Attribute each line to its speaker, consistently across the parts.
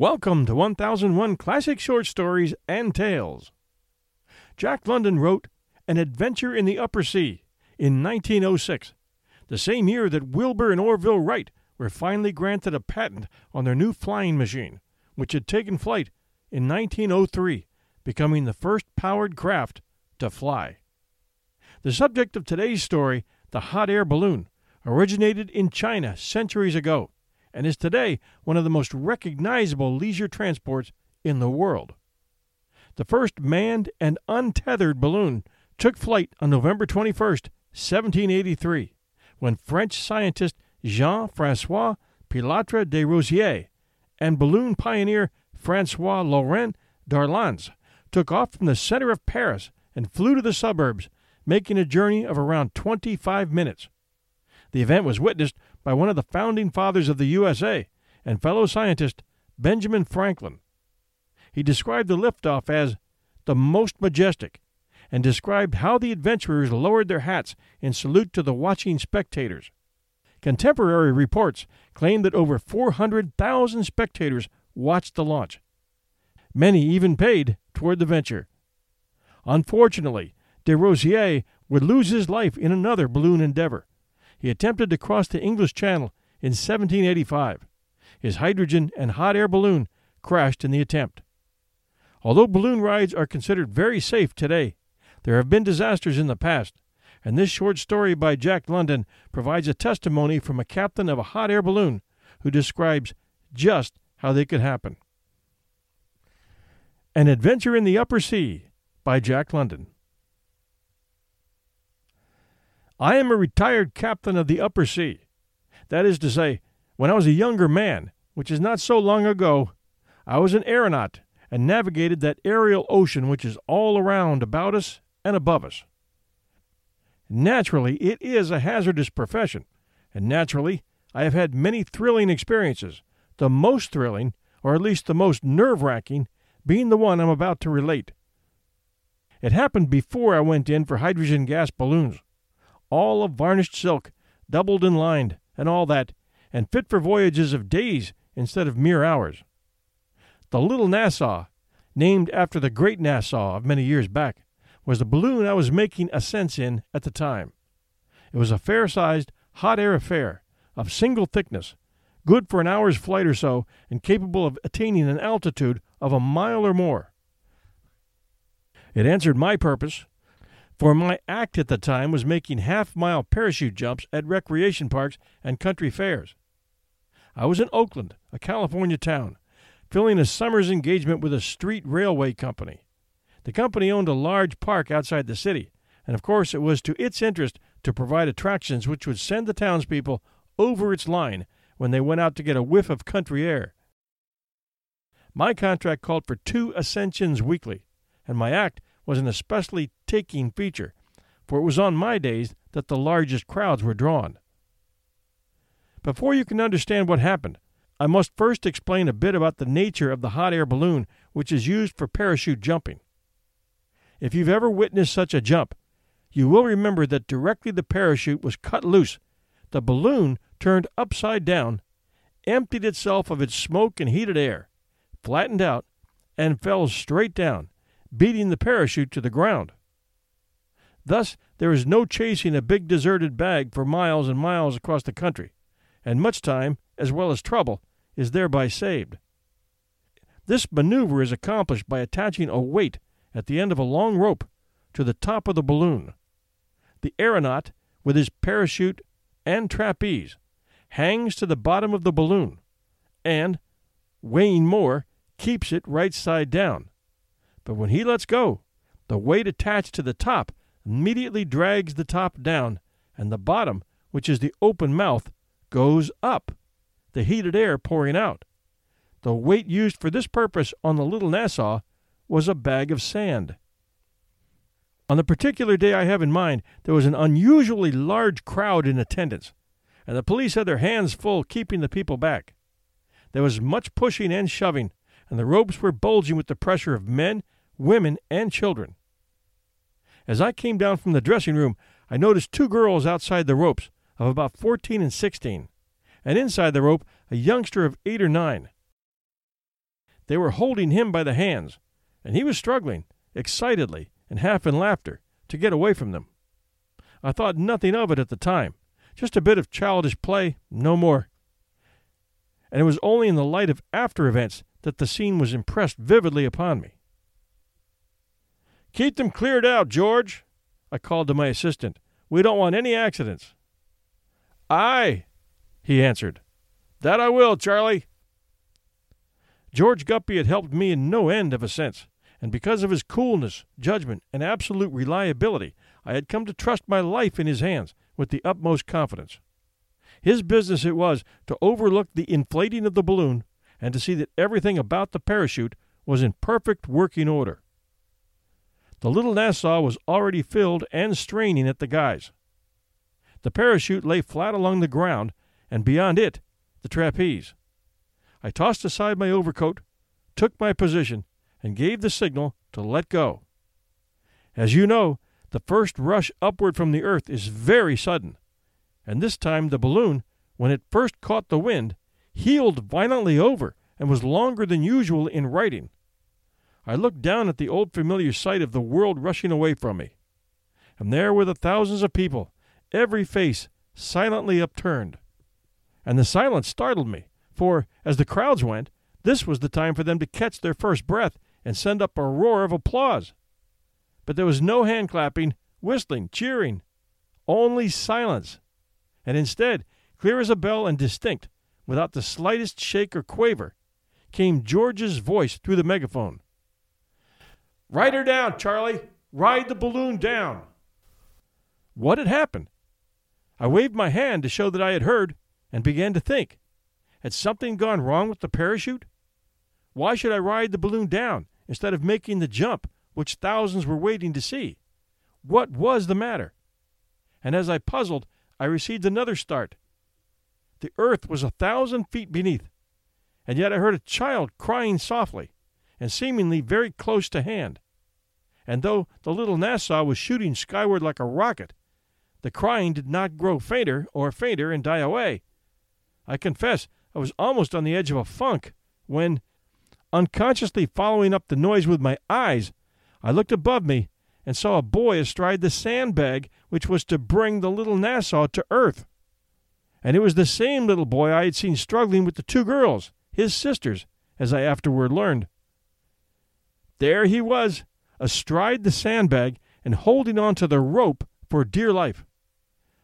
Speaker 1: Welcome to 1001 Classic Short Stories and Tales. Jack London wrote An Adventure in the Upper Sea in 1906, the same year that Wilbur and Orville Wright were finally granted a patent on their new flying machine, which had taken flight in 1903, becoming the first powered craft to fly. The subject of today's story, the hot air balloon, originated in China centuries ago and is today one of the most recognizable leisure transports in the world. The first manned and untethered balloon took flight on November 21, 1783, when French scientist Jean Francois Pilatre de Rozier and balloon pioneer Francois Laurent d'Arlandes took off from the center of Paris and flew to the suburbs, making a journey of around 25 minutes. The event was witnessed by one of the founding fathers of the USA and fellow scientist Benjamin Franklin. He described the liftoff as the most majestic and described how the adventurers lowered their hats in salute to the watching spectators. Contemporary reports claim that over 400,000 spectators watched the launch. Many even paid toward the venture. Unfortunately, de Rozier would lose his life in another balloon endeavor. He attempted to cross the English Channel in 1785. His hydrogen and hot air balloon crashed in the attempt. Although balloon rides are considered very safe today, there have been disasters in the past, and this short story by Jack London provides a testimony from a captain of a hot air balloon who describes just how they could happen. An Adventure in the Upper Sea by Jack London. I am a retired captain of the upper sea. That is to say, when I was a younger man, which is not so long ago, I was an aeronaut and navigated that aerial ocean which is all around about us and above us. Naturally, it is a hazardous profession, and naturally, I have had many thrilling experiences, the most thrilling, or at least the most nerve wracking, being the one I'm about to relate. It happened before I went in for hydrogen gas balloons all of varnished silk, doubled and lined, and all that, and fit for voyages of days instead of mere hours. The Little Nassau, named after the Great Nassau of many years back, was the balloon I was making ascents in at the time. It was a fair sized, hot air affair, of single thickness, good for an hour's flight or so, and capable of attaining an altitude of a mile or more. It answered my purpose, for my act at the time was making half mile parachute jumps at recreation parks and country fairs. I was in Oakland, a California town, filling a summer's engagement with a street railway company. The company owned a large park outside the city, and of course it was to its interest to provide attractions which would send the townspeople over its line when they went out to get a whiff of country air. My contract called for two ascensions weekly, and my act was an especially taking feature, for it was on my days that the largest crowds were drawn. Before you can understand what happened, I must first explain a bit about the nature of the hot air balloon which is used for parachute jumping. If you've ever witnessed such a jump, you will remember that directly the parachute was cut loose, the balloon turned upside down, emptied itself of its smoke and heated air, flattened out, and fell straight down, beating the parachute to the ground. Thus, there is no chasing a big deserted bag for miles and miles across the country, and much time, as well as trouble, is thereby saved. This maneuver is accomplished by attaching a weight at the end of a long rope to the top of the balloon. The aeronaut, with his parachute and trapeze, hangs to the bottom of the balloon and, weighing more, keeps it right side down. But when he lets go, the weight attached to the top immediately drags the top down, and the bottom, which is the open mouth, goes up, the heated air pouring out. The weight used for this purpose on the Little Nassau was a bag of sand. On the particular day I have in mind, there was an unusually large crowd in attendance, and the police had their hands full keeping the people back. There was much pushing and shoving, and the ropes were bulging with the pressure of men, women, and children. As I came down from the dressing room, I noticed two girls outside the ropes, of about fourteen and sixteen, and inside the rope, a youngster of eight or nine. They were holding him by the hands, and he was struggling, excitedly and half in laughter, to get away from them. I thought nothing of it at the time, just a bit of childish play, no more. And it was only in the light of after events that the scene was impressed vividly upon me. Keep them cleared out, George, I called to my assistant. We don't want any accidents. Aye, he answered. That I will, Charlie. George Guppy had helped me in no end of a sense, and because of his coolness, judgment, and absolute reliability, I had come to trust my life in his hands with the utmost confidence. His business it was to overlook the inflating of the balloon and to see that everything about the parachute was in perfect working order. The little Nassau was already filled and straining at the guys. The parachute lay flat along the ground, and beyond it, the trapeze. I tossed aside my overcoat, took my position, and gave the signal to let go. As you know, the first rush upward from the earth is very sudden, and this time the balloon, when it first caught the wind, heeled violently over and was longer than usual in righting. I looked down at the old familiar sight of the world rushing away from me. And there were the thousands of people, every face silently upturned. And the silence startled me, for, as the crowds went, this was the time for them to catch their first breath and send up a roar of applause. But there was no hand clapping, whistling, cheering, only silence. And instead, clear as a bell and distinct, without the slightest shake or quaver, came George's voice through the megaphone. Ride her down, Charlie. Ride the balloon down. What had happened? I waved my hand to show that I had heard and began to think. Had something gone wrong with the parachute? Why should I ride the balloon down instead of making the jump which thousands were waiting to see? What was the matter? And as I puzzled, I received another start. The earth was a thousand feet beneath, and yet I heard a child crying softly and seemingly very close to hand. And though the little Nassau was shooting skyward like a rocket, the crying did not grow fainter or fainter and die away. I confess I was almost on the edge of a funk when, unconsciously following up the noise with my eyes, I looked above me and saw a boy astride the sandbag which was to bring the little Nassau to earth. And it was the same little boy I had seen struggling with the two girls, his sisters, as I afterward learned. There he was, astride the sandbag and holding on to the rope for dear life.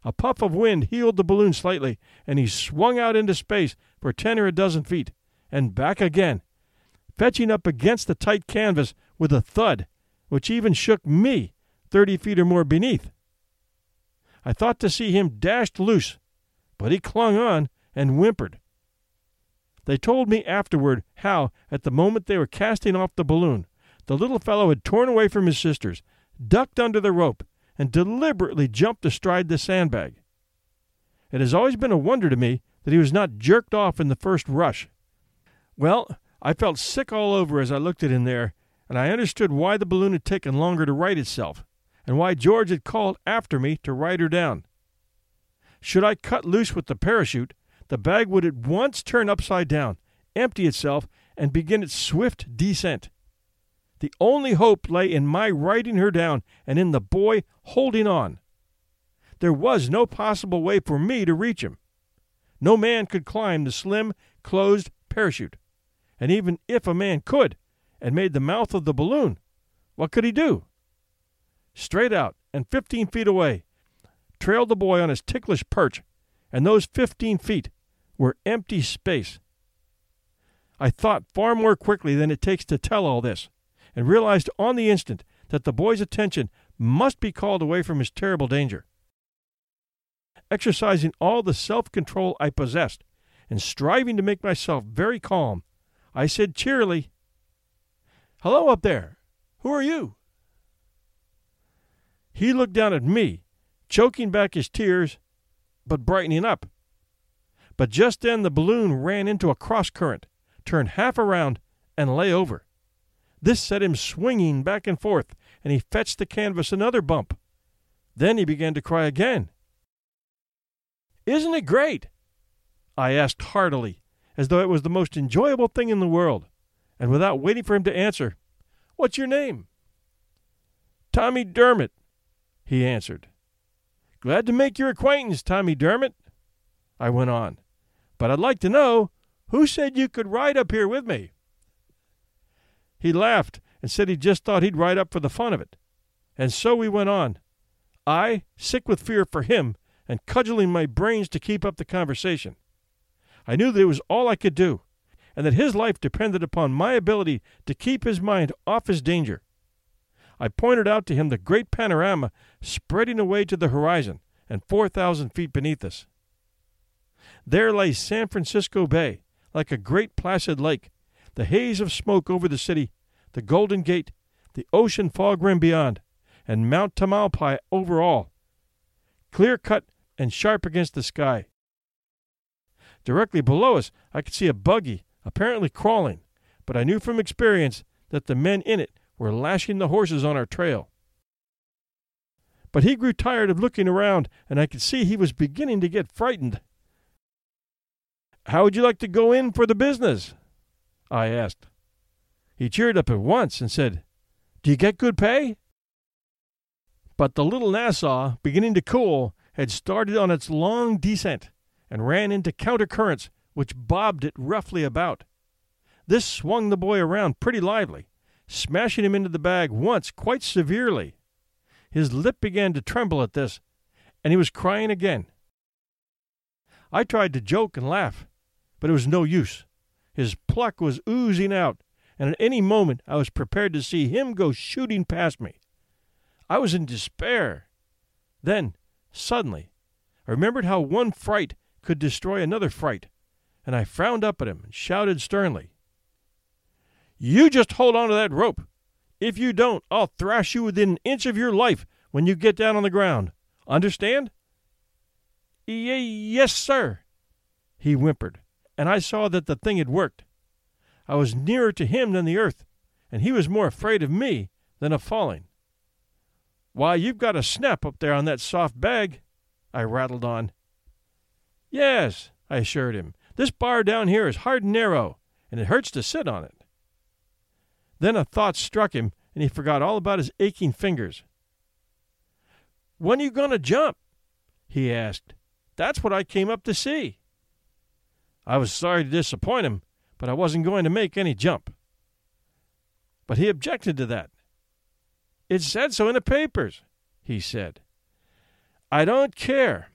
Speaker 1: A puff of wind heeled the balloon slightly, and he swung out into space for ten or a dozen feet, and back again, fetching up against the tight canvas with a thud which even shook me thirty feet or more beneath. I thought to see him dashed loose, but he clung on and whimpered. They told me afterward how, at the moment they were casting off the balloon, the little fellow had torn away from his sisters, ducked under the rope, and deliberately jumped astride the sandbag. It has always been a wonder to me that he was not jerked off in the first rush. Well, I felt sick all over as I looked at him there, and I understood why the balloon had taken longer to right itself, and why George had called after me to ride her down. Should I cut loose with the parachute, the bag would at once turn upside down, empty itself, and begin its swift descent. The only hope lay in my riding her down and in the boy holding on. There was no possible way for me to reach him. No man could climb the slim, closed parachute. And even if a man could, and made the mouth of the balloon, what could he do? Straight out and fifteen feet away trailed the boy on his ticklish perch, and those fifteen feet were empty space. I thought far more quickly than it takes to tell all this and realized on the instant that the boy's attention must be called away from his terrible danger. Exercising all the self control I possessed, and striving to make myself very calm, I said cheerily, Hello up there. Who are you? He looked down at me, choking back his tears, but brightening up. But just then the balloon ran into a cross current, turned half around, and lay over. This set him swinging back and forth, and he fetched the canvas another bump. Then he began to cry again. Isn't it great? I asked heartily, as though it was the most enjoyable thing in the world, and without waiting for him to answer, What's your name? Tommy Dermott, he answered. Glad to make your acquaintance, Tommy Dermott, I went on. But I'd like to know who said you could ride up here with me? He laughed and said he just thought he'd ride up for the fun of it. And so we went on, I sick with fear for him and cudgeling my brains to keep up the conversation. I knew that it was all I could do, and that his life depended upon my ability to keep his mind off his danger. I pointed out to him the great panorama spreading away to the horizon and 4,000 feet beneath us. There lay San Francisco Bay, like a great placid lake, the haze of smoke over the city, the Golden Gate, the ocean fog rim beyond, and Mount Tamalpais over all, clear cut and sharp against the sky. Directly below us, I could see a buggy, apparently crawling, but I knew from experience that the men in it were lashing the horses on our trail. But he grew tired of looking around, and I could see he was beginning to get frightened. How would you like to go in for the business? I asked. He cheered up at once and said, Do you get good pay? But the little Nassau, beginning to cool, had started on its long descent and ran into counter currents which bobbed it roughly about. This swung the boy around pretty lively, smashing him into the bag once quite severely. His lip began to tremble at this, and he was crying again. I tried to joke and laugh, but it was no use. His pluck was oozing out, and at any moment I was prepared to see him go shooting past me. I was in despair. Then, suddenly, I remembered how one fright could destroy another fright, and I frowned up at him and shouted sternly, You just hold on to that rope. If you don't, I'll thrash you within an inch of your life when you get down on the ground. Understand? Y- yes, sir, he whimpered, and I saw that the thing had worked. I was nearer to him than the earth, and he was more afraid of me than of falling. Why, you've got a snap up there on that soft bag, I rattled on. Yes, I assured him. This bar down here is hard and narrow, and it hurts to sit on it. Then a thought struck him, and he forgot all about his aching fingers. When are you going to jump? he asked. That's what I came up to see. I was sorry to disappoint him, but I wasn't going to make any jump. But he objected to that. It said so in the papers, he said. I don't care,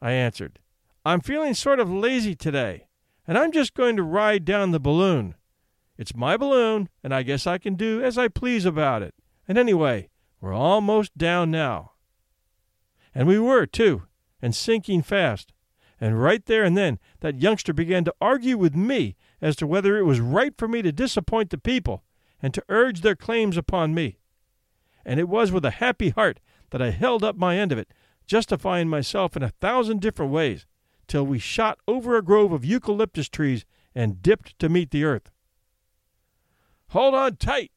Speaker 1: I answered. I'm feeling sort of lazy today, and I'm just going to ride down the balloon. It's my balloon, and I guess I can do as I please about it. And anyway, we're almost down now. And we were, too, and sinking fast. And right there and then, that youngster began to argue with me as to whether it was right for me to disappoint the people and to urge their claims upon me. And it was with a happy heart that I held up my end of it, justifying myself in a thousand different ways, till we shot over a grove of eucalyptus trees and dipped to meet the earth. Hold on tight,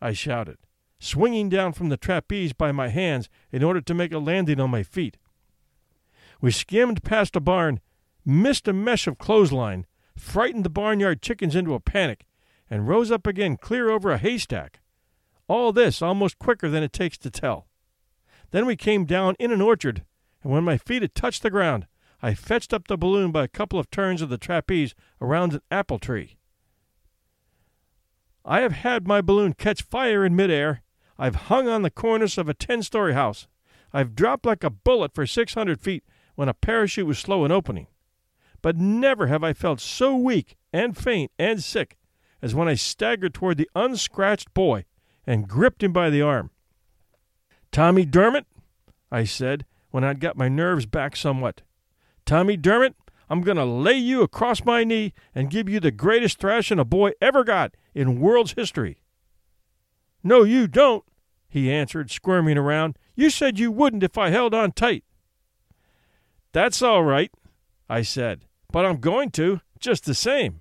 Speaker 1: I shouted, swinging down from the trapeze by my hands in order to make a landing on my feet. We skimmed past a barn, missed a mesh of clothesline, frightened the barnyard chickens into a panic, and rose up again clear over a haystack. All this almost quicker than it takes to tell. Then we came down in an orchard, and when my feet had touched the ground, I fetched up the balloon by a couple of turns of the trapeze around an apple tree. I have had my balloon catch fire in midair. I've hung on the cornice of a ten story house. I've dropped like a bullet for six hundred feet when a parachute was slow in opening. But never have I felt so weak and faint and sick as when I staggered toward the unscratched boy and gripped him by the arm. Tommy Dermott, I said, when I'd got my nerves back somewhat. Tommy Dermott, I'm going to lay you across my knee and give you the greatest thrashing a boy ever got in world's history. No, you don't, he answered, squirming around. You said you wouldn't if I held on tight. That's all right, I said, but I'm going to, just the same.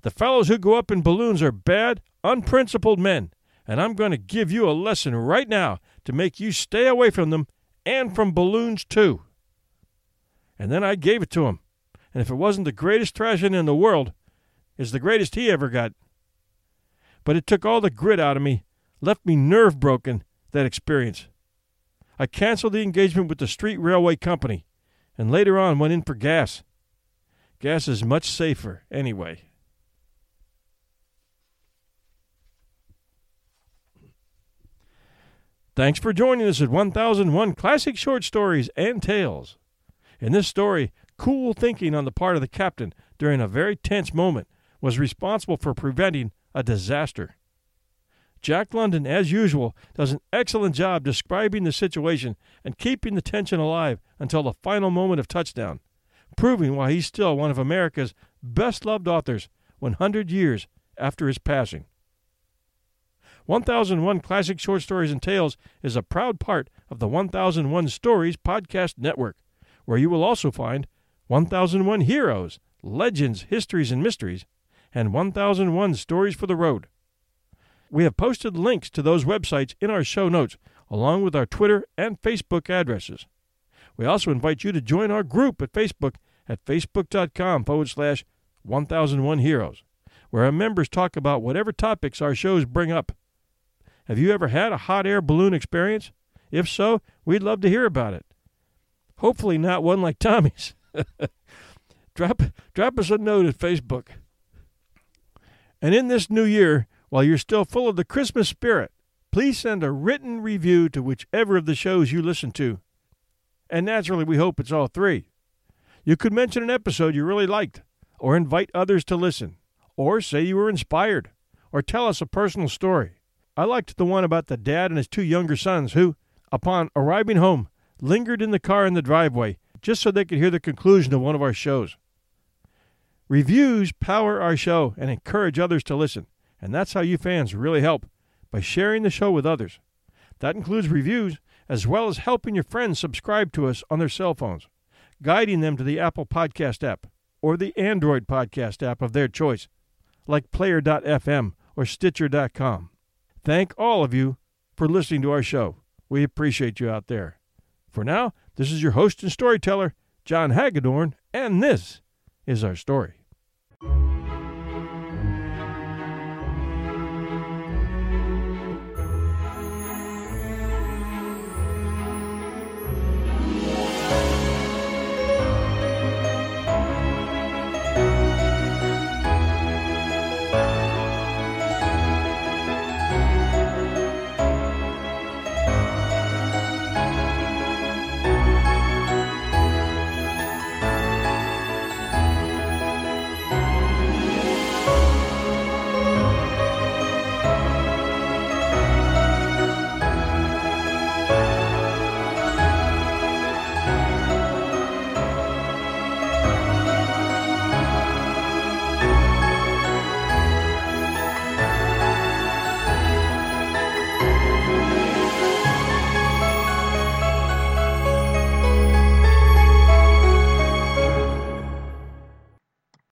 Speaker 1: The fellows who go up in balloons are bad, unprincipled men, and I'm going to give you a lesson right now to make you stay away from them and from balloons, too. And then I gave it to him, and if it wasn't the greatest thrashing in the world, it's the greatest he ever got. but it took all the grit out of me, left me nerve broken, that experience. I canceled the engagement with the street railway company and later on went in for gas. Gas is much safer anyway. Thanks for joining us at 1001 Classic Short Stories and Tales. In this story, cool thinking on the part of the captain during a very tense moment was responsible for preventing a disaster. Jack London, as usual, does an excellent job describing the situation and keeping the tension alive until the final moment of touchdown, proving why he's still one of America's best loved authors 100 years after his passing. 1001 Classic Short Stories and Tales is a proud part of the 1001 Stories podcast network, where you will also find 1001 Heroes, Legends, Histories, and Mysteries, and 1001 Stories for the Road. We have posted links to those websites in our show notes, along with our Twitter and Facebook addresses. We also invite you to join our group at Facebook at facebook.com forward slash 1001 Heroes, where our members talk about whatever topics our shows bring up. Have you ever had a hot air balloon experience? If so, we'd love to hear about it. Hopefully, not one like Tommy's. drop, drop us a note at Facebook. And in this new year, while you're still full of the Christmas spirit, please send a written review to whichever of the shows you listen to. And naturally, we hope it's all three. You could mention an episode you really liked, or invite others to listen, or say you were inspired, or tell us a personal story. I liked the one about the dad and his two younger sons who, upon arriving home, lingered in the car in the driveway just so they could hear the conclusion of one of our shows. Reviews power our show and encourage others to listen. And that's how you fans really help by sharing the show with others. That includes reviews as well as helping your friends subscribe to us on their cell phones, guiding them to the Apple Podcast app or the Android Podcast app of their choice, like Player.fm or Stitcher.com. Thank all of you for listening to our show. We appreciate you out there. For now, this is your host and storyteller, John Hagedorn, and this is our story.